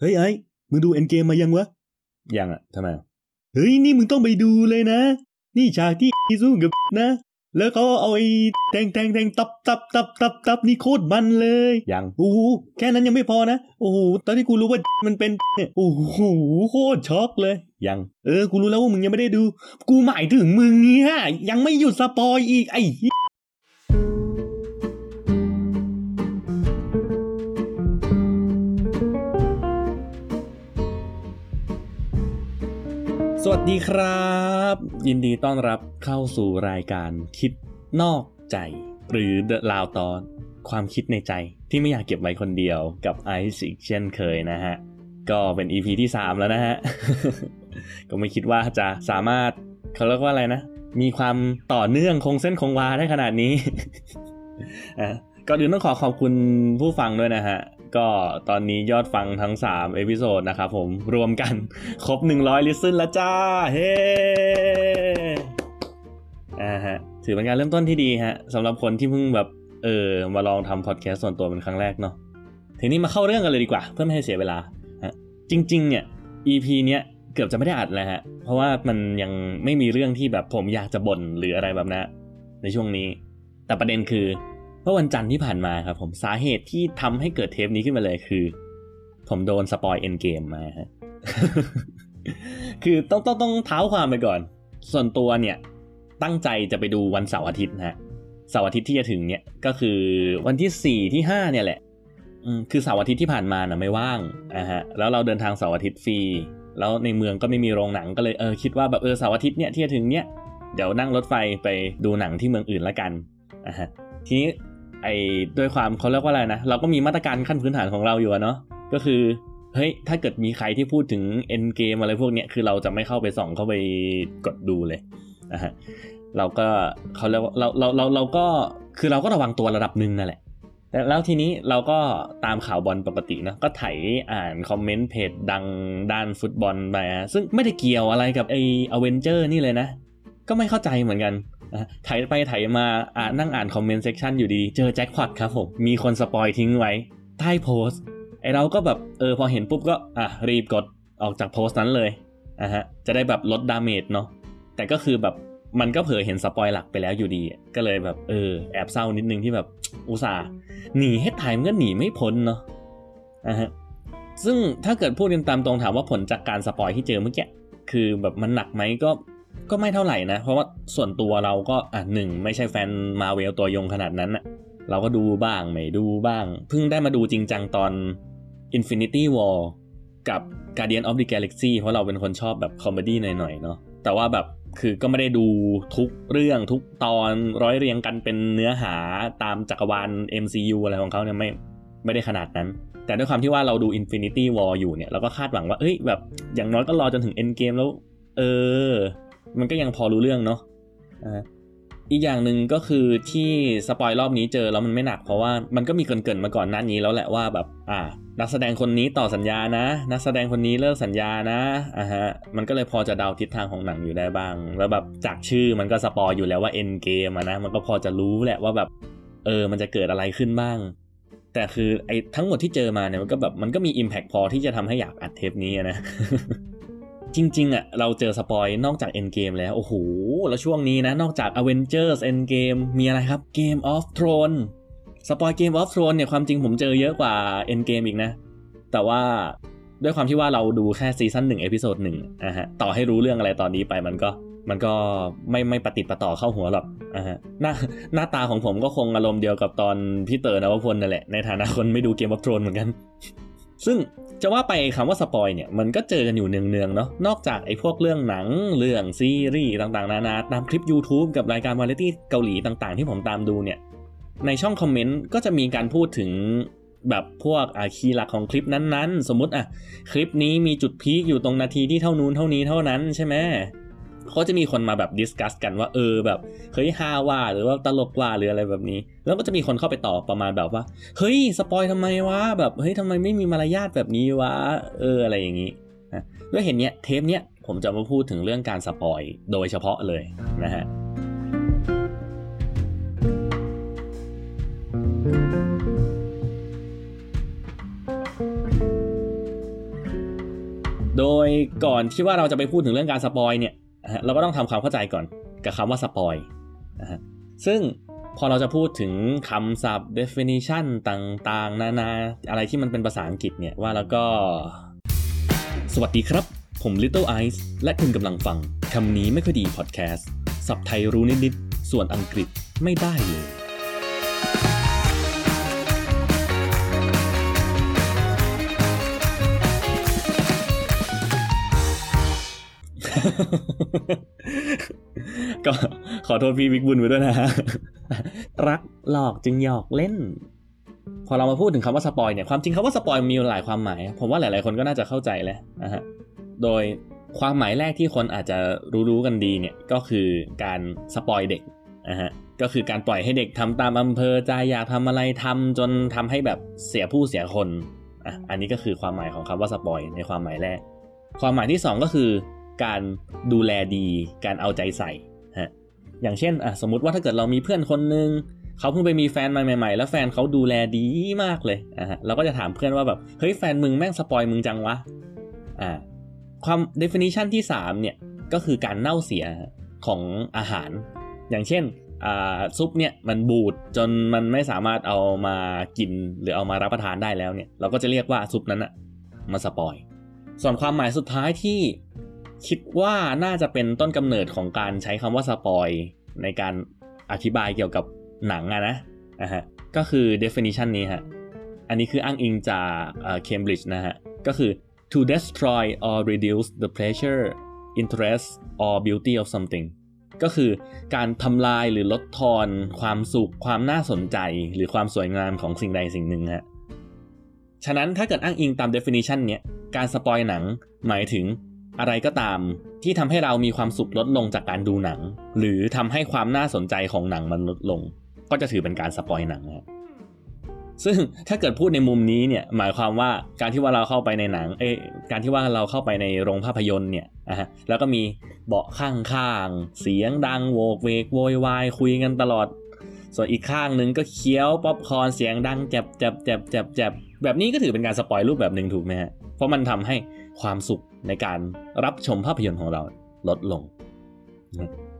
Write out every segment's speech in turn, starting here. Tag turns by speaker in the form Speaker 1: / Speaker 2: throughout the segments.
Speaker 1: เฮ้ยไอ้มึงดูเอ็นเกมมายังวะ
Speaker 2: ยังอะทำไมอะ
Speaker 1: เฮ้ยนี่มึงต้องไปดูเลยนะ นี่ฉากที่สู้กับนะ แล้วเขาเอาไอ้แทงแทงแทงตับตับตับตับตับนี่โคตรมันเลย
Speaker 2: ยัง
Speaker 1: โอ้โหแค่นั้นยังไม่พอนะ โอ้โหตอนที่กูรู้ว่ามันเป็นเนี่ยโอ้โหโคตรช็อกเลย
Speaker 2: ยัง
Speaker 1: เออ กูรู้แล้วว่ามึงยังไม่ได้ดู กูหมายถึงมึงเนี่ยยังไม่หยุดสปอยอีกไอ้ วัสดีครับ ยินดีต้อนรับเข้าสู่รายการคิดนอกใจ หรือ The ลาวตอนความคิดในใจที่ไม่อยากเก็บไว้คนเดียวกับไอซ์อีกเช่นเคยนะฮะ ก็เป็น EP ที่ 3 แล้วนะฮะ ก็ไม่คิดว่าจะสามารถเขาเรียกว่าอะไรนะ มีความต่อเนื่องคงเส้นคงวาได้ขนาดนี้ อะก่อนอื่นต้องขอขอบคุณผู้ฟังด้วยนะฮะ ก็ตอนนี้ยอดฟังทั้ง 3 episode นะครับผมรวมกันครบ 100 ลิสซึนแล้วจ้า เฮ้อ่าฮะถือเป็นการเริ่มต้นที่ดีฮะสำหรับคนที่เพิ่งแบบ เออ มาลองทำพอดแคสต์ส่วนตัวเป็นครั้งแรกเนาะทีนี้มาเข้าเรื่องกันเลยดีกว่า เพื่อไม่ให้เสียเวลาฮะจริง ๆ เนี่ย EP เนี้ยเกือบจะไม่ได้อัดแล้วฮะ เพราะว่ามันยังไม่มีเรื่องที่แบบผมอยากจะบ่นหรืออะไรแบบนั้นในช่วงนี้ แต่ประเด็นคือ เมื่อวันจันทร์ที่ผ่านมาครับผมสาเหตุที่ทำให้เกิดเทปนี้ขึ้นมาเลยคือ ผมโดนสปอยเอ็นเกมมาฮะคือต้องต้องต้องเท้าความไปก่อน ส่วนตัวเนี่ย ตั้งใจจะไปดูวันเสาร์อาทิตย์นะฮะเสาร์อาทิตย์ที่จะถึงเนี่ยก็คือวันที่สี่ที่ห้าเนี่ยแหละอืมคือเสาร์อาทิตย์ที่ผ่านมาน่ะไม่ว่างอะฮะแล้วเราเดินทางเสาร์อาทิตย์ฟรีแล้วในเมืองก็ไม่มีโรงหนังก็เลยเออคิดว่าแบบเออเสาร์อาทิตย์เนี่ยที่จะถึงเนี่ยเดี๋ยวนั่งรถไฟไปดูหนังที่เมืองอื่นละกันอะฮะทีนี้ ไอ้ด้วยความเขาเรียกว่าอะไรนะเราก็มีมาตรการขั้นพื้นฐานของเราอยู่อะเนาะก็คือเฮ้ยถ้าเกิดมีใครที่พูดถึง Endgame อะไรพวกเนี้ยคือเราจะไม่เข้าไปส่องเข้าไปกดดูเลยนะฮะเราก็เขาเรียกว่าเราเราเราเราก็คือเราก็ระวังตัวระดับหนึ่งนั่นแหละแต่แล้วทีนี้เราก็ตามข่าวบอลปกตินะก็ไถอ่าน comment เพจดังด้านฟุตบอลไปซึ่งไม่ได้เกี่ยวอะไรกับไออเวนเจอร์นี่เลยนะ ก็ไม่เข้าใจเหมือนกัน นะไถไปไถมาอ่านั่งอ่าน comment section อยู่ดี เจอแจ็คพอตครับผม มีคน spoil ทิ้งไว้ ใต้โพสต์ไอเราก็แบบ เออ พอเห็นปุ๊บก็ อะ รีบกดออกจากโพสต์นั้นเลยอะฮะ จะได้แบบลด damage เนาะแต่ก็คือแบบมันก็เผลอเห็น spoil หลักไปแล้วอยู่ดี ก็เลยแบบเออแอบเศร้านิดนึงที่แบบอุตส่าห์หนีให้ตายมันก็หนีไม่พ้นเนาะอะฮะซึ่งถ้าเกิดพูดกันตามตรงถามว่าผลจากการ spoil ที่เจอเมื่อกี้คือแบบมันหนักไหมก็ ก็ไม่เท่าไหร่นะ เพราะว่าส่วนตัวเราก็อะหนึ่งไม่ใช่แฟนมาเวลตัวยงขนาดนั้นอะเราก็ดูบ้างไม่ดูบ้าง เพิ่งได้มาดูจริงจังตอน Infinity War กับ Guardian of the Galaxy เพราะเราเป็นคนชอบแบบ comedy หน่อยๆเนาะแต่ว่าแบบคือก็ไม่ได้ดูทุกเรื่องทุกตอนร้อยเรียงกันเป็นเนื้อหาตามจักรวาล MCU อะไรของเขาเนี่ยไม่ไม่ได้ขนาดนั้น แต่ด้วยความที่ว่าเราดู Infinity War อยู่เนี่ยเราก็คาดหวังว่าเอ้ยแบบอย่างน้อยก็รอจนถึง Endgame แล้ว เออ มันก็ยังพอรู้เรื่องเนาะอีกอย่างหนึ่งก็คือที่ spoil รอบนี้เจอแล้วมันไม่หนักเพราะว่ามันก็มีเกริ่นๆมาก่อนหน้านี้แล้วแหละว่าแบบอ่า นักแสดงคนนี้ต่อสัญญานะ นักแสดงคนนี้เลิกสัญญานะอ่าฮะมันก็เลยพอจะเดาทิศทางของหนังอยู่ได้บ้าง แล้วแบบจากชื่อมันก็ spoil อยู่แล้วว่า Endgame นะมันก็พอจะรู้แหละว่าแบบเออมันจะเกิดอะไรขึ้นบ้าง แต่คือไอ้ทั้งหมดที่เจอมาเนี่ยมันก็แบบมันก็มี Impact พอที่จะทำให้อยากอัดเทปนี้นะ จริงๆอะเราเจอสปอยนอกจาก Endgame แล้ว โอ้โห แล้วช่วงนี้นะ นอกจาก Avengers Endgame มีอะไรครับ Game of Thrones สปอย Game of Thrones เนี่ยความจริงผมเจอเยอะกว่า Endgame อีกนะ แต่ว่าด้วยความที่ว่าเราดูแค่ซีซั่นหนึ่ง episode หนึ่งอะฮะต่อให้รู้เรื่องอะไรตอนนี้ไปมันก็มันก็ไม่ไม่ปะติดปะต่อเข้าหัวหรอกอะฮะหน้าหน้าตาของผมก็คงอารมณ์เดียวกับตอนพี่เต๋อนวพลนั่นแหละ ในฐานะคนไม่ดู Game of Thrones เหมือนกัน ซึ่งจะว่าไปคำว่าสปอยเนี่ยมันก็เจอกันอยู่เนืองๆเนาะนอกจากไอ้พวกเรื่องหนังเรื่องซีรีส์ต่างๆ นานาตามคลิป YouTube กับรายการวาไรตี้เกาหลีต่างๆ ที่ผมตามดูเนี่ยในช่องคอมเมนต์ก็จะมีการพูดถึงแบบพวกอ่า key หลักของคลิปนั้นๆ สมมติอะคลิปนี้มีจุดพีคอยู่ตรงนาทีที่เท่านู้นเท่านี้เท่านั้นใช่ไหม เขาจะมีคนมาแบบ discuss กันว่าเออแบบเฮ้ยฮาว่ะหรือว่าตลกว่ะหรืออะไรแบบนี้ แล้วก็จะมีคนเข้าไปตอบประมาณแบบว่า เฮ้ยสปอยทำไมวะแบบเฮ้ยทำไมไม่มีมารยาทแบบนี้วะเอออะไรอย่างนี้นะด้วยเหตุเนี้ยเทปเนี้ยผมจะมาพูดถึงเรื่องการสปอยโดยเฉพาะเลยนะฮะโดยก่อนที่ว่าเราจะไปพูดถึงเรื่องการสปอยเนี่ย เราก็ต้องทำความเข้าใจก่อนกับคำว่าสปอยนะฮะซึ่งพอเราจะพูดถึงคำศัพท์ definition ต่างๆ นานาอะไรที่มันเป็นภาษาอังกฤษเนี่ยว่าแล้วก็ สวัสดีครับ ผม Little Ice และคุณกำลังฟังคำนี้ไม่ค่อยดีพอดแคสต์ศัพท์ไทยรู้นิดๆ ส่วนอังกฤษไม่ได้เลย ก็ขอโทษพี่บิ๊กบุญไปด้วยนะฮะ รักหรอกจึงหยอกเล่น พอเรามาพูดถึงคำว่าสปอยเนี่ย ความจริงคำว่าสปอยมีหลายความหมาย ผมว่าหลาย ๆ คนก็น่าจะเข้าใจแล้วนะฮะ โดยความหมายแรกที่คนอาจจะรู้ๆกันดีเนี่ย ก็คือการสปอยเด็กนะฮะก็คือการปล่อยให้เด็กทำตามอำเภอใจอยากทำอะไรทำจนทำให้แบบเสียผู้เสียคนอะอันนี้ก็คือความหมายของคำว่าสปอยในความหมายแรก ความหมายที่ 2 ก็คือ การดูแลดี การเอาใจใส่ฮะอย่างเช่นอะสมมติว่าถ้าเกิดเรามีเพื่อนคนนึงเขาเพิ่งไปมีแฟนมาใหม่ ๆ แล้วแฟนเขาดูแลดีมากเลยอะฮะเราก็จะถามเพื่อนว่าแบบเฮ้ยแฟนมึงแม่งสปอยมึงจังวะอ่าความ definition ที่ 3 เนี่ย ก็คือการเน่าเสียของอาหาร อย่างเช่นอ่าซุปเนี่ยมันบูดจนมันไม่สามารถเอามากินหรือเอามารับประทานได้แล้วเนี่ย เราก็จะเรียกว่าซุปนั้นอะมาสปอย ส่วนความหมายสุดท้ายที่ คิดว่าน่าจะเป็นต้นกำเนิดของการใช้คำว่าสปอยในการอธิบายเกี่ยวกับหนังอะนะนะฮะก็คือ definition นี้ฮะ อันนี้คืออ้างอิงจากเคมบริดจ์นะฮะ ก็คือ to destroy or reduce the pleasure interest or beauty of something ก็คือการทำลายหรือลดทอนความสุข ความน่าสนใจ หรือความสวยงามของสิ่งใดสิ่งหนึ่งฮะ ฉะนั้นถ้าเกิดอ้างอิงตาม definition เนี้ย การสปอยหนังหมายถึง อะไรก็ตาม ที่ทำให้เรามีความสุขลดลงจากการดูหนัง หรือทำให้ความน่าสนใจของหนังมันลดลง ก็จะถือเป็นการสปอยหนังนะซึ่งถ้าเกิดพูดในมุมนี้เนี่ยหมายความว่าการที่ว่าเราเข้าไปในหนังเอ้การที่ว่าเราเข้าไปในโรงภาพยนตร์เนี่ยอะฮะแล้วก็มีเบาะข้างๆเสียงดังโวกเวกโวยวายคุยกันตลอด ส่วนอีกข้างหนึ่งก็เคี้ยวป๊อปคอร์นเสียงดังแจบแจบแจบแจบแจบแบบนี้ก็ถือเป็นการสปอยรูปแบบหนึ่งถูกไหมฮะเพราะมันทำให้ความสุขในการรับชมภาพยนตร์ของเราลดลง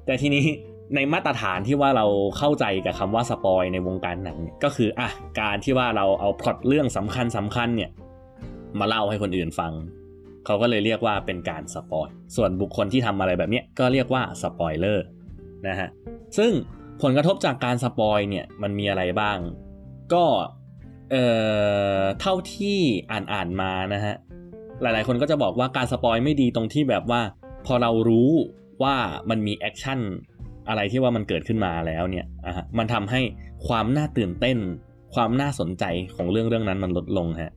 Speaker 1: แต่ทีนี้ในมาตรฐานที่ว่าเราเข้าใจกับคำว่าสปอยในวงการหนังก็คืออะการที่ว่าเราเอาพล็อตเรื่องสำคัญสำคัญเนี่ยมาเล่าให้คนอื่นฟัง เขาก็เลยเรียกว่าเป็นการสปอยส่วนบุคคลที่ทำอะไรแบบนี้ก็เรียกว่าสปอยเลอร์นะฮะซึ่งผลกระทบจากการสปอยเนี่ยมันมีอะไรบ้าง ก็เอ่อเท่าที่อ่านอ่านมานะฮะ หลาย ๆ คนก็จะบอกว่าการสปอยไม่ดีตรงที่แบบว่า พอเรารู้ว่ามันมีแอคชั่นอะไรที่ว่ามันเกิดขึ้นมาแล้วเนี่ยอะมันทำให้ความน่าตื่นเต้น ความน่าสนใจของเรื่องเรื่องนั้นมันลดลงฮะ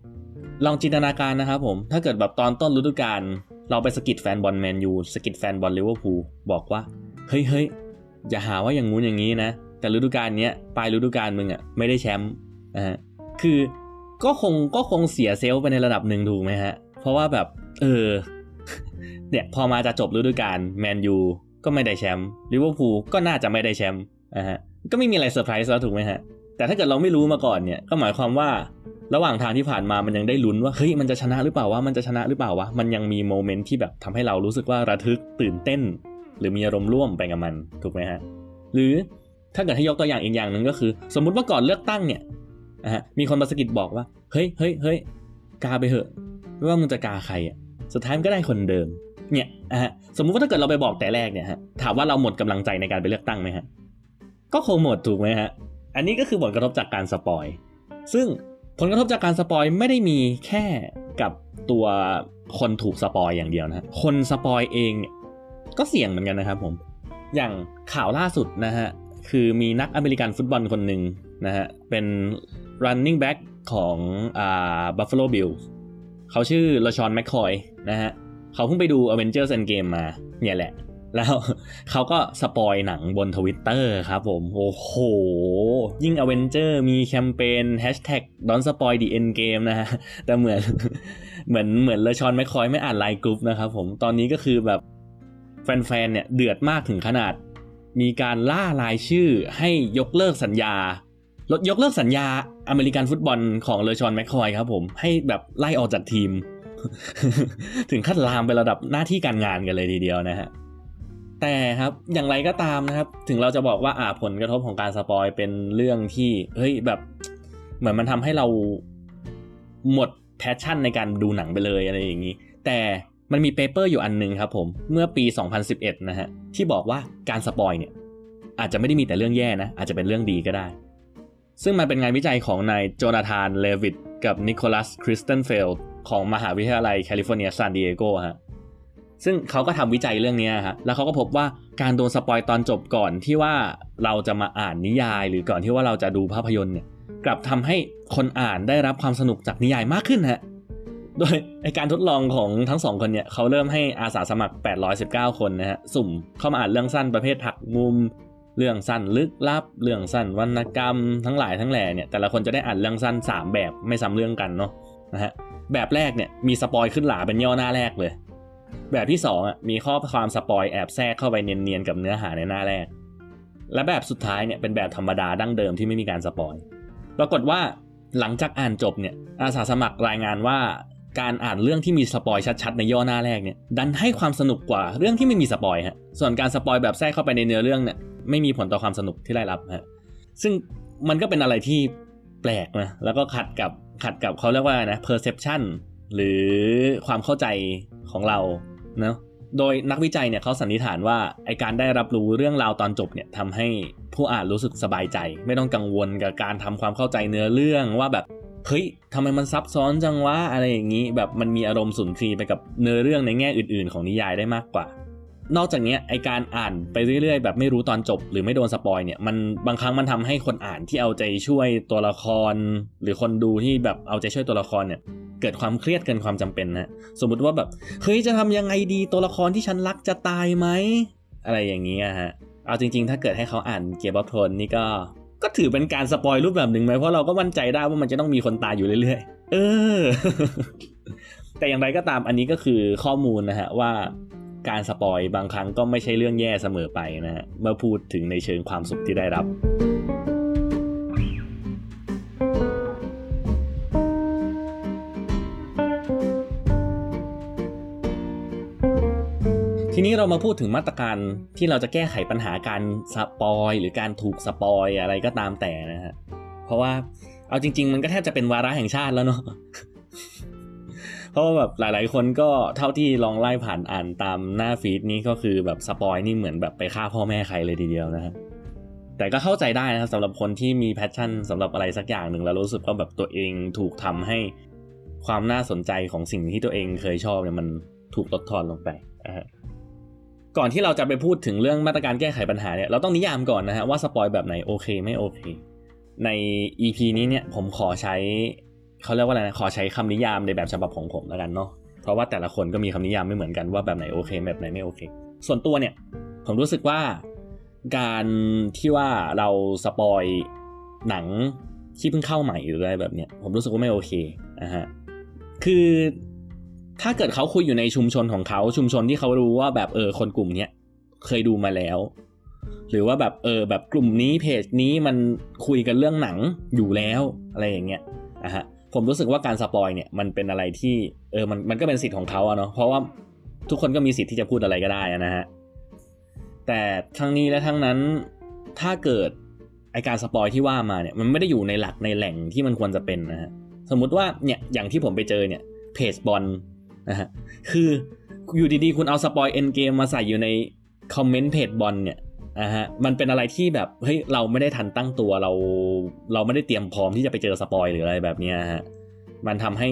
Speaker 1: ลองจินตนาการนะครับผมถ้าเกิดแบบตอนต้นฤดูกาลเราไปสะกิดแฟนบอลแมนยูสะกิดแฟนบอลลิเวอร์พูลบอกว่า เฮ้ยเฮ้ยอย่าหาว่าอย่างงู้นอย่างนี้นะ แต่ฤดูกาลนี้ปลายฤดูกาลมึงอะไม่ได้แชมป์นะฮะคือก็คงก็คงเสีย self ไปในระดับหนึ่งถูกไหมฮะ เพราะว่าแบบ เออ เนี่ย พอมาจะจบฤดูกาลแมนยูก็ไม่ได้แชมป์ลิเวอร์พูลก็น่าจะไม่ได้แชมป์นะฮะก็ไม่มีอะไรเซอร์ไพรส์แล้วถูกไหมฮะ แต่ถ้าเกิดเราไม่รู้มาก่อนเนี่ย ก็หมายความว่าระหว่างทางที่ผ่านมามันยังได้ลุ้นว่าเฮ้ยมันจะชนะหรือเปล่าวะมันจะชนะหรือเปล่าวะมันยังมีโมเมนต์ที่แบบทำให้เรารู้สึกว่าระทึกตื่นเต้น หรือมีอารมณ์ร่วมไปกับมันถูกไหมฮะ หรือถ้าเกิดให้ยกตัวอย่างอีกอย่างหนึ่งก็คือ สมมุติว่าก่อนเลือกตั้งเนี่ยนะฮะมีคนมาสกิดบอกว่า เฮ้ยเฮ้ยเฮ้ยกาไปเหอะ ไม่ว่ามึงจะกาใครอะสุดท้ายมันก็ได้คนเดิม เนี่ยฮะสมมุติว่าถ้าเกิดเราไปบอกแต่แรกเนี่ยฮะถามว่าเราหมดกำลังใจในการไปเลือกตั้งไหมฮะก็คงหมดถูกไหมฮะอันนี้ก็คือผลกระทบจากการสปอย ซึ่งผลกระทบจากการสปอยไม่ได้มีแค่กับตัวคนถูกสปอยอย่างเดียวนะฮะคนสปอยเองก็เสี่ยงเหมือนกันนะครับผม อย่างข่าวล่าสุดนะฮะ คือมีนักอเมริกันฟุตบอลคนหนึ่งนะฮะ เป็น running back ของอ่า Buffalo Bills เขาชื่อเลชอนแมคคอยนะฮะเขาเพิ่งไปดู Avengers Endgame มา เนี่ยแหละ แล้วเขาก็สปอยหนังบนทวิตเตอร์ครับผม โอ้โห ยิ่ง Avenger มีแคมเปญ Hashtag Don't Spoil the Endgame นะฮะ แต่เหมือนเหมือนเหมือนเลชอนแมคคอยไม่อ่านไลน์กรุ๊ปนะครับผม ตอนนี้ก็คือแบบแฟนๆเนี่ยเดือดมากถึงขนาด มีการล่ารายชื่อให้ยกเลิกสัญญา ลดยกเลิกสัญญาอเมริกันฟุตบอลของเลชอนแมคคอยครับผมให้แบบไล่ออกจากทีม ถึงขั้นลามไประดับหน้าที่การงานกันเลยทีเดียวนะฮะแต่ครับอย่างไรก็ตามนะครับ ถึงเราจะบอกว่าอ่าผลกระทบของการสปอยเป็นเรื่องที่เฮ้ยแบบ เหมือนมันทำให้เราหมด passion ในการดูหนังไปเลยอะไรอย่างนี้ แต่มันมี paper อยู่อันหนึ่งครับผมเมื่อปี 2011 นะฮะที่บอกว่าการสปอยเนี่ยอาจจะไม่ได้มีแต่เรื่องแย่นะอาจจะเป็นเรื่องดีก็ได้ ซึ่งมันเป็นงานวิจัยของนายโจนาธานเลวิตกับนิโคลัสคริสเตนเฟลของมหาวิทยาลัยแคลิฟอร์เนียซานดิเอโกฮะซึ่งเขาก็ทำวิจัยเรื่องนี้ฮะแล้วเขาก็พบว่าการโดนสปอยตอนจบก่อนที่ว่าเราจะมาอ่านนิยาย หรือก่อนที่ว่าเราจะดูภาพยนตร์เนี่ยกลับทำให้คนอ่านได้รับความสนุกจากนิยายมากขึ้นฮะโดยในการทดลองของทั้งสองคนเนี่ยเขาเริ่มให้อาสาสมัคร 819 คนนะฮะสุ่มเข้ามาอ่านเรื่องสั้นประเภทหักมุม เรื่องสั้นลึกลับ เรื่องสั้นวรรณกรรม ทั้งหลายทั้งแหล่เนี่ยแต่ละคนจะได้อ่านเรื่องสั้น 3 แบบไม่ซ้ำเรื่องกันเนาะนะฮะแบบแรกเนี่ยมีสปอยขึ้นหราเป็นย่อหน้าแรกเลย แบบที่2อะมีข้อความสปอยแอบแทรกเข้าไปเนียนๆกับเนื้อหาในหน้าแรก และแบบสุดท้ายเนี่ยเป็นแบบธรรมดาดั้งเดิมที่ไม่มีการสปอยปรากฏว่าหลังจากอ่านจบเนี่ยอาสาสมัครรายงานว่าการอ่านเรื่องที่มีสปอยชัดๆในย่อหน้าแรกเนี่ยดันให้ความสนุกกว่าเรื่องที่ไม่มีสปอยฮะส่วนการสปอยแบบแทรกเข้าไปในเนื้อเรื่องเนี่ย ไม่มีผลต่อความสนุกที่ได้รับฮะซึ่งมันก็เป็นอะไรที่แปลกนะแล้วก็ขัดกับขัดกับเขาเรียกว่านะ perception หรือความเข้าใจของเราเนาะโดยนักวิจัยเนี่ยเขาสันนิษฐานว่าไอการได้รับรู้เรื่องราวตอนจบเนี่ยทำให้ผู้อ่านรู้สึกสบายใจ ไม่ต้องกังวลกับการทำความเข้าใจเนื้อเรื่องว่าแบบเฮ้ยทำไมมันซับซ้อนจังวะอะไรอย่างนี้ แบบมันมีอารมณ์สุนทรีไปกับเนื้อเรื่องในแง่อื่น ๆ ของนิยายได้มากกว่า นอกจากนี้ไอการอ่านไปเรื่อยๆ แบบไม่รู้ตอนจบ หรือไม่โดนสปอยเนี่ยมันบางครั้งมันทำให้คนอ่านที่เอาใจช่วยตัวละคร หรือคนดูที่แบบเอาใจช่วยตัวละครเนี่ยเกิดความเครียดเกินความจำเป็นนะสมมุติว่าแบบเฮ้ยจะทำยังไงดีตัวละครที่ฉันรักจะตายไหมอะไรอย่างนี้ฮะเอาจริง ๆ ถ้าเกิดให้เขาอ่าน Game of Thrones นี่ก็ก็ถือเป็นการสปอยรูปแบบหนึ่งไหมเพราะเราก็มั่นใจได้ว่ามันจะต้องมีคนตายอยู่เรื่อยๆ เออ แต่อย่างไรก็ตามอันนี้ก็คือข้อมูลนะฮะว่า การสปอยบางครั้งก็ไม่ใช่เรื่องแย่เสมอไปนะฮะเมื่อพูดถึงในเชิงความสุขที่ได้รับทีนี้เรามาพูดถึงมาตรการที่เราจะแก้ไขปัญหาการสปอยหรือการถูกสปอยอะไรก็ตามแต่นะฮะ เพราะว่าเอาจริง ๆ มันก็แทบจะเป็นวาระแห่งชาติแล้วเนาะ เพราะว่าแบบหลาย ๆ คนก็เท่าที่ลองไล่ผ่านอ่านตามหน้า feed นี้ก็คือแบบสปอยนี่เหมือนแบบไปฆ่าพ่อแม่ใครเลยทีเดียวนะฮะแต่ก็เข้าใจได้นะครับสำหรับคนที่มี passion สำหรับอะไรสักอย่างหนึ่งแล้วรู้สึกว่าแบบตัวเองถูกทำให้ความน่าสนใจของสิ่งที่ตัวเองเคยชอบเนี่ยมันถูกลดทอนลงไปนะฮะก่อนที่เราจะไปพูดถึงเรื่องมาตรการแก้ไขปัญหาเนี่ยเราต้องนิยามก่อนนะฮะว่าสปอยแบบไหนโอเคไม่โอเคใน EP นี้เนี่ยผมขอใช้ เขาเรียกว่าอะไรนะขอใช้คำนิยามในแบบฉบับของผมแล้วกันเนาะเพราะว่าแต่ละคนก็มีคำนิยามไม่เหมือนกันว่าแบบไหนโอเคแบบไหนไม่โอเค ส่วนตัวเนี่ยผมรู้สึกว่าการที่ว่าเราสปอยหนังที่เพิ่งเข้าใหม่หรืออะไรแบบเนี้ยผมรู้สึกว่าไม่โอเคนะฮะคือถ้าเกิดเขาคุยอยู่ในชุมชนของเขาชุมชนที่เขารู้ว่าแบบเออคนกลุ่มเนี้ยเคยดูมาแล้ว หรือว่าแบบเออแบบกลุ่มนี้เพจนี้มันคุยกันเรื่องหนังอยู่แล้วอะไรอย่างเงี้ยนะฮะ ผมรู้สึกว่าการสปอยเนี่ยมันเป็นอะไรที่เออมันมันก็เป็นสิทธิ์ของเขาอะเนาะเพราะว่าทุกคนก็มีสิทธิ์ที่จะพูดอะไรก็ได้นะฮะแต่ทั้งนี้และทั้งนั้นถ้าเกิดไอการสปอยที่ว่ามาเนี่ยมันไม่ได้อยู่ในหลักในแหล่งที่มันควรจะเป็นนะฮะสมมุติว่าเนี่ยอย่างที่ผมไปเจอเนี่ยเพจบอลนะฮะคืออยู่ดีๆ คุณเอาสปอย Endgame มาใส่อยู่ในคอมเมนต์เพจบอลเนี่ยะฮะมันเป็นอะไรที่แบบเฮ้ยเราไม่ได้ทันตั้งตัวเรา เราไม่ได้เตรียมพร้อมที่จะไปเจอสปอยหรืออะไรแบบนี้ฮะมันทำให้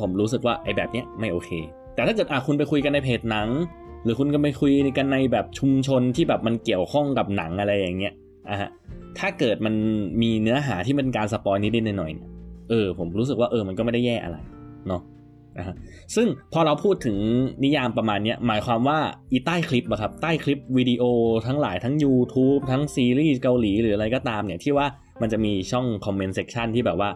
Speaker 1: ผมรู้สึกว่าไอ้แบบเนี้ยไม่โอเค แต่ถ้าเกิดอะคุณไปคุยกันในเพจหนัง หรือคุณก็ไปคุยกันในแบบชุมชนที่แบบมันเกี่ยวข้องกับหนังอะไรอย่างเงี้ยอะฮะถ้าเกิดมันมีเนื้อหาที่เป็นการสปอยนิดๆหน่อยๆเนี่ยเออผมรู้สึกว่าเออมันก็ไม่ได้แย่อะไรเนาะ นะฮะซึ่งพอเราพูดถึงนิยามประมาณนี้หมายความว่าอีใต้คลิปอะครับใต้คลิปวิดีโอทั้งหลายทั้ง YouTube ทั้งซีรีส์เกาหลีหรืออะไรก็ตามเนี่ยที่ว่ามันจะมีช่อง comment section ที่แบบว่า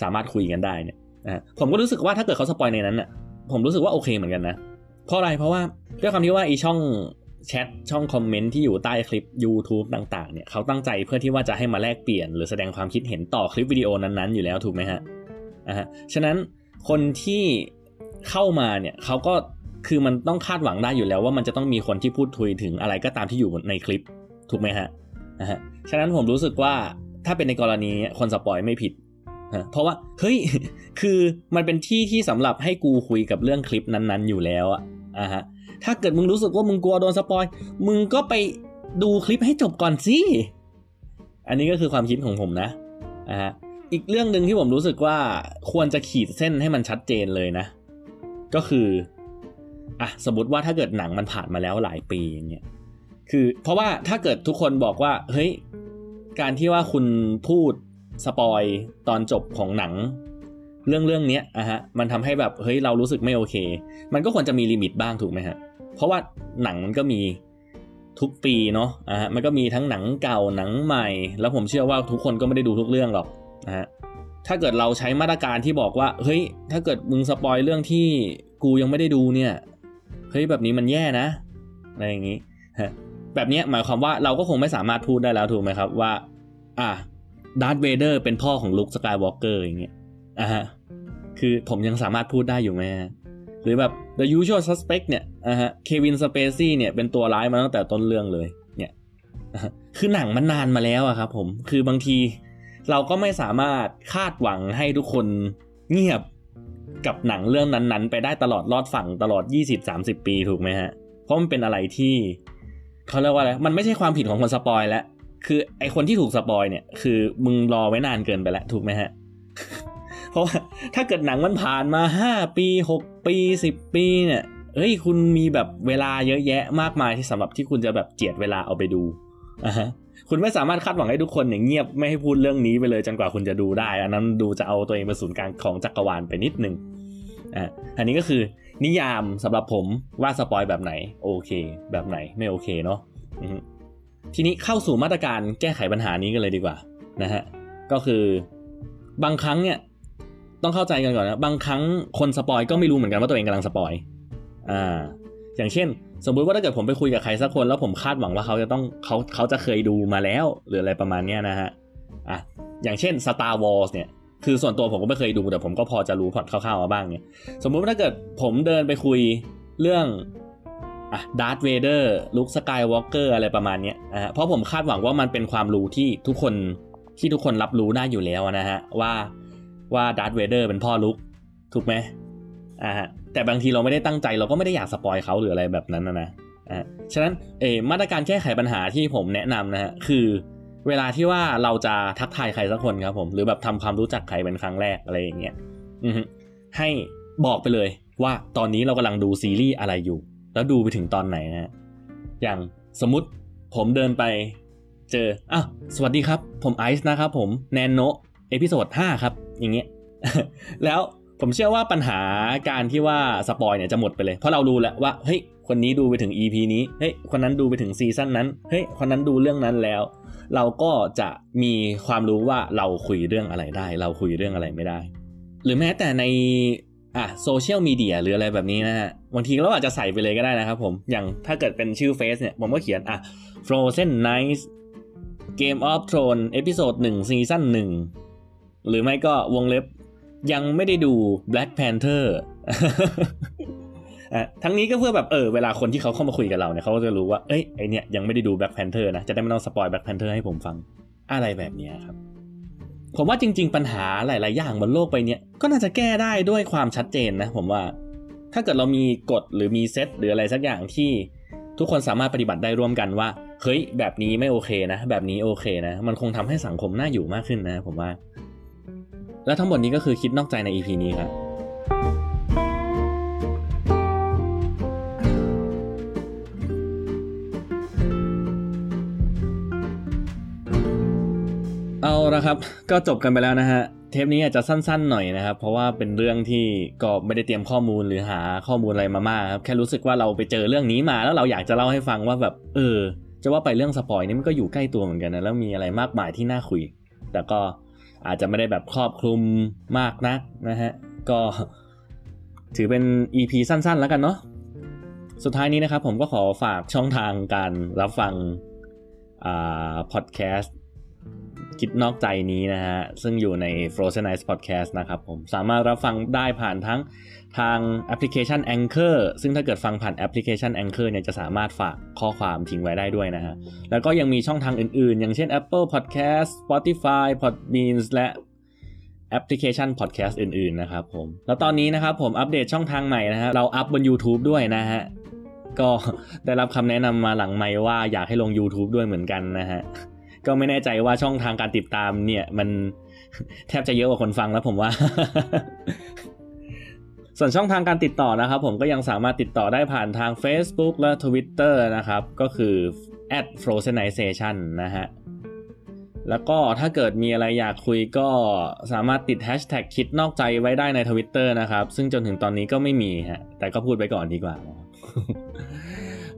Speaker 1: สามารถคุยกันได้เนี่ยนะผมก็รู้สึกว่าถ้าเกิดเขาสปอยในนั้นน่ะผมรู้สึกว่าโอเคเหมือนกันนะ เพราะอะไรเพราะว่าด้วยความที่ว่าอีช่องแชทช่องคอมเมนต์ที่อยู่ใต้คลิป YouTube ต่างๆเนี่ยเขาตั้งใจเพื่อที่ว่าจะให้มาแลกเปลี่ยน หรือแสดงความคิดเห็นต่อคลิปวิดีโอนั้นๆอยู่แล้วถูกไหมฮะอ่าฮะฉะนั้น คนที่เข้ามาเนี่ยเขาก็คือมันต้องคาดหวังได้อยู่แล้วว่ามันจะต้องมีคนที่พูดคุยถึงอะไรก็ตามที่อยู่ในคลิปถูกไหมฮะนะฮะฉะนั้นผมรู้สึกว่าถ้าเป็นในกรณีคนสปอยไม่ผิดเพราะว่าเฮ้ยคือมันเป็นที่ที่สำหรับให้กูคุยกับเรื่องคลิปนั้นๆ อยู่แล้วอะอะฮะถ้าเกิดมึงรู้สึกว่ามึงกลัวโดนสปอยมึงก็ไปดูคลิปให้จบก่อนสิอันนี้ก็คือความคิดของผมนะอะ อีกเรื่องหนึ่งที่ผมรู้สึกว่าควรจะขีดเส้นให้มันชัดเจนเลยนะ ก็คืออะสมมติว่าถ้าเกิดหนังมันผ่านมาแล้วหลายปีอย่างเงี้ยคือเพราะว่าถ้าเกิดทุกคนบอกว่า เฮ้ย การที่ว่าคุณพูดสปอยตอนจบของหนัง เรื่องเรื่องนี้อะฮะมันทำให้แบบเฮ้ยเรารู้สึกไม่โอเค มันก็ควรจะมี limit บ้างถูกไหมฮะเพราะว่าหนังมันก็มีทุกปีเนาะอะฮะมันก็มีทั้งหนังเก่าหนังใหม่ แล้วผมเชื่อว่าทุกคนก็ไม่ได้ดูทุกเรื่องหรอก นะฮะถ้าเกิดเราใช้มาตรการที่บอกว่า เฮ้ย ถ้าเกิดมึงสปอยเรื่องที่กูยังไม่ได้ดูเนี่ย เฮ้ยแบบนี้มันแย่นะอะไรอย่างนี้แบบนี้หมายความว่าเราก็คงไม่สามารถพูดได้แล้วถูกไหมครับว่า อะดาร์ธเวเดอร์เป็นพ่อของลุคสกายวอล์กเกอร์อย่างเงี้ยอะฮะคือผมยังสามารถพูดได้อยู่ไหมหรือแบบ The Usual Suspect เนี่ยอะฮะเควินสเปซี่เนี่ยเป็นตัวร้ายมาตั้งแต่ต้นเรื่องเลย เนี่ยคือหนังมันนานมาแล้วอะครับผมคือบางที เราก็ไม่สามารถคาดหวังให้ทุกคนเงียบกับหนังเรื่องนั้น ๆ ไปได้ตลอดรอดฝั่งตลอด 20-30 ปีถูกไหมฮะ เพราะมันเป็นอะไรที่เขาเรียกว่าอะไร มันไม่ใช่ความผิดของคนสปอยแล้ว คือไอคนที่ถูกสปอยเนี่ยคือมึงรอไว้นานเกินไปแล้วถูกไหมฮะ เพราะว่าถ้าเกิดหนังมันผ่านมา 5 ปี 6 ปี 10 ปีเนี่ย เฮ้ยคุณมีแบบเวลาเยอะแยะมากมายที่สำหรับที่คุณจะแบบเจียดเวลาเอาไปดูอะฮะ คุณไม่สามารถคาดหวังให้ทุกคนอย่างเงียบไม่ให้พูดเรื่องนี้ไปเลยจนกว่าคุณจะดูได้ อันนั้นดูจะเอาตัวเองเป็นศูนย์กลางของจักรวาลไปนิดนึงอ่าอันนี้ก็คือนิยามสำหรับผมว่าสปอยแบบไหนโอเค แบบไหนไม่โอเคเนาะทีนี้เข้าสู่มาตรการแก้ไขปัญหานี้กันเลยดีกว่านะฮะก็คือบางครั้งเนี่ยต้องเข้าใจกันก่อนนะบางครั้งคนสปอยก็ไม่รู้เหมือนกันว่าตัวเองกำลังสปอยอ่า อย่างเช่น สมมุติว่าถ้าเกิดผมไปคุยกับใครสักคน แล้วผมคาดหวังว่าเขาจะต้องเขาเขาจะเคยดูมาแล้ว หรืออะไรประมาณนี้นะฮะอะอย่างเช่น Star Wars เนี่ยคือส่วนตัวผมก็ไม่เคยดูแต่ผมก็พอจะรู้พอดคร่าวๆมาบ้างเนี่ยสมมุติว่าถ้าเกิดผมเดินไปคุยเรื่องอะดาร์ธเวเดอร์ลุคสกายวอล์กเกอร์อะไรประมาณนี้อะเพราะผมคาดหวังว่ามันเป็นความรู้ที่ทุกคนที่ทุกคนรับรู้ได้อยู่แล้วนะฮะว่าว่าดาร์ธเวเดอร์เป็นพ่อลุคถูกไหม อ่าแต่บางทีเราไม่ได้ตั้งใจเราก็ไม่ได้อยากสปอยเขาหรืออะไรแบบนั้นนะนะอ่าฉะนั้นเอมาตรการแก้ไขปัญหาที่ผมแนะนำนะฮะคือเวลาที่ว่าเราจะทักทายใครสักคนครับผมหรือแบบทำความรู้จักใครเป็นครั้งแรกอะไรอย่างเงี้ยให้บอกไปเลยว่าตอนนี้เรากำลังดูซีรีส์อะไรอยู่ แล้วดูไปถึงตอนไหนนะอย่างสมมติผมเดินไปเจออะสวัสดีครับ ผมไอซ์นะครับผมแนนโน episode 5ครับ อย่างเงี้ยแล้ว ผมเชื่อว่าปัญหาการที่ว่าสปอยเนี่ยจะหมดไปเลย เพราะเรารู้แล้วว่าเฮ้ยคนนี้ดูไปถึง EP นี้เฮ้ยคนนั้นดูไปถึงซีซั่นนั้นเฮ้ยคนนั้นดูเรื่องนั้นแล้ว เราก็จะมีความรู้ว่าเราคุยเรื่องอะไรได้ เราคุยเรื่องอะไรไม่ได้ หรือแม้แต่ในอะโซเชียลมีเดียหรืออะไรแบบนี้นะฮะบางทีเราอาจจะใส่ไปเลยก็ได้นะครับผม อย่างถ้าเกิดเป็นชื่อเฟซเนี่ยผมก็เขียนอะ Frozen Nights Game of Thrones episode 1 season 1หรือไม่ก็วงเล็บ ยังไม่ได้ดู Black Panther ทั้งนี้ก็เพื่อแบบเออเวลาคนที่เขาเข้ามาคุยกับเราเนี่ยเขาก็จะรู้ว่าเอ้ยไอเนี่ยยังไม่ได้ดู Black Panther นะ จะได้ไม่ต้องสปอย Black Panther ให้ผมฟังอะไรแบบนี้ครับผมว่าจริง ๆ ปัญหาหลาย ๆ อย่างบนโลกใบเนี่ยก็น่าจะแก้ได้ด้วยความชัดเจนนะผมว่าถ้าเกิดเรามีกฎหรือมีเซตหรืออะไรสักอย่างที่ทุกคนสามารถปฏิบัติได้ร่วมกันว่า เฮ้ย แบบนี้ไม่โอเคนะ แบบนี้โอเคนะ มันคงทำให้สังคมน่าอยู่มากขึ้นนะ ผมว่า และทั้งหมดนี้ก็คือคิดนอกใจใน EP นี้ครับเอาละครับ ก็จบกันไปแล้วนะฮะ เทปนี้อาจจะสั้นๆหน่อยนะครับ เพราะว่าเป็นเรื่องที่ก็ไม่ได้เตรียมข้อมูลหรือหาข้อมูลอะไรมามากครับ แค่รู้สึกว่าเราไปเจอเรื่องนี้มาแล้วเราอยากจะเล่าให้ฟังว่าแบบเออ จะว่าไปเรื่อง spoil นี่มันก็อยู่ใกล้ตัวเหมือนกันนะ แล้วมีอะไรมากมายที่น่าคุย แต่ก็ อาจจะไม่ได้แบบครอบคลุมมากนักนะฮะ ก็ถือเป็น EP สั้นๆ แล้วกันเนาะสุดท้ายนี้นะครับผมก็ขอฝากช่องทางการรับฟังอ่าพอดแคสต์คิดนอกใจนี้นะฮะ ซึ่งอยู่ใน Frozen Ice Podcast นะครับผมสามารถรับฟังได้ผ่านทั้ง ทางแอปพลิเคชัน Anchor ซึ่งถ้าเกิดฟังผ่านแอปพลิเคชัน Anchor เนี่ยจะสามารถฝากข้อความทิ้งไว้ได้ด้วยนะฮะ แล้วก็ยังมีช่องทางอื่นๆ อย่างเช่น Apple Podcast Spotify Podbeans และแอปพลิเคชัน podcast อื่นๆ นะครับผม แล้วตอนนี้นะครับผมอัปเดตช่องทางใหม่นะฮะ เราอัพบน YouTube ด้วยนะฮะ ก็ได้รับคำแนะนำมาหลังไมค์ว่าอยากให้ลง YouTube ด้วยเหมือนกันนะฮะ ก็ไม่แน่ใจว่าช่องทางการติดตามเนี่ยมันแทบจะเยอะกว่าคนฟังแล้วผมว่า ส่วนช่องทางการติดต่อนะครับ ผมก็ยังสามารถติดต่อได้ผ่านทาง Facebook และ Twitter นะครับ ก็คือ @frozenization นะฮะแล้วก็ถ้าเกิดมีอะไรอยากคุยก็สามารถติด hashtag คิดนอกใจไว้ได้ใน Twitter นะครับ ซึ่งจนถึงตอนนี้ก็ไม่มีฮะ แต่ก็พูดไปก่อนดีกว่านะ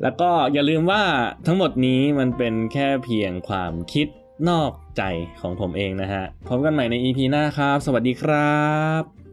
Speaker 1: แล้วก็อย่าลืมว่าทั้งหมดนี้มันเป็นแค่เพียงความคิดนอกใจของผมเองนะฮะ พบกันใหม่ใน EP หน้าครับ สวัสดีครับ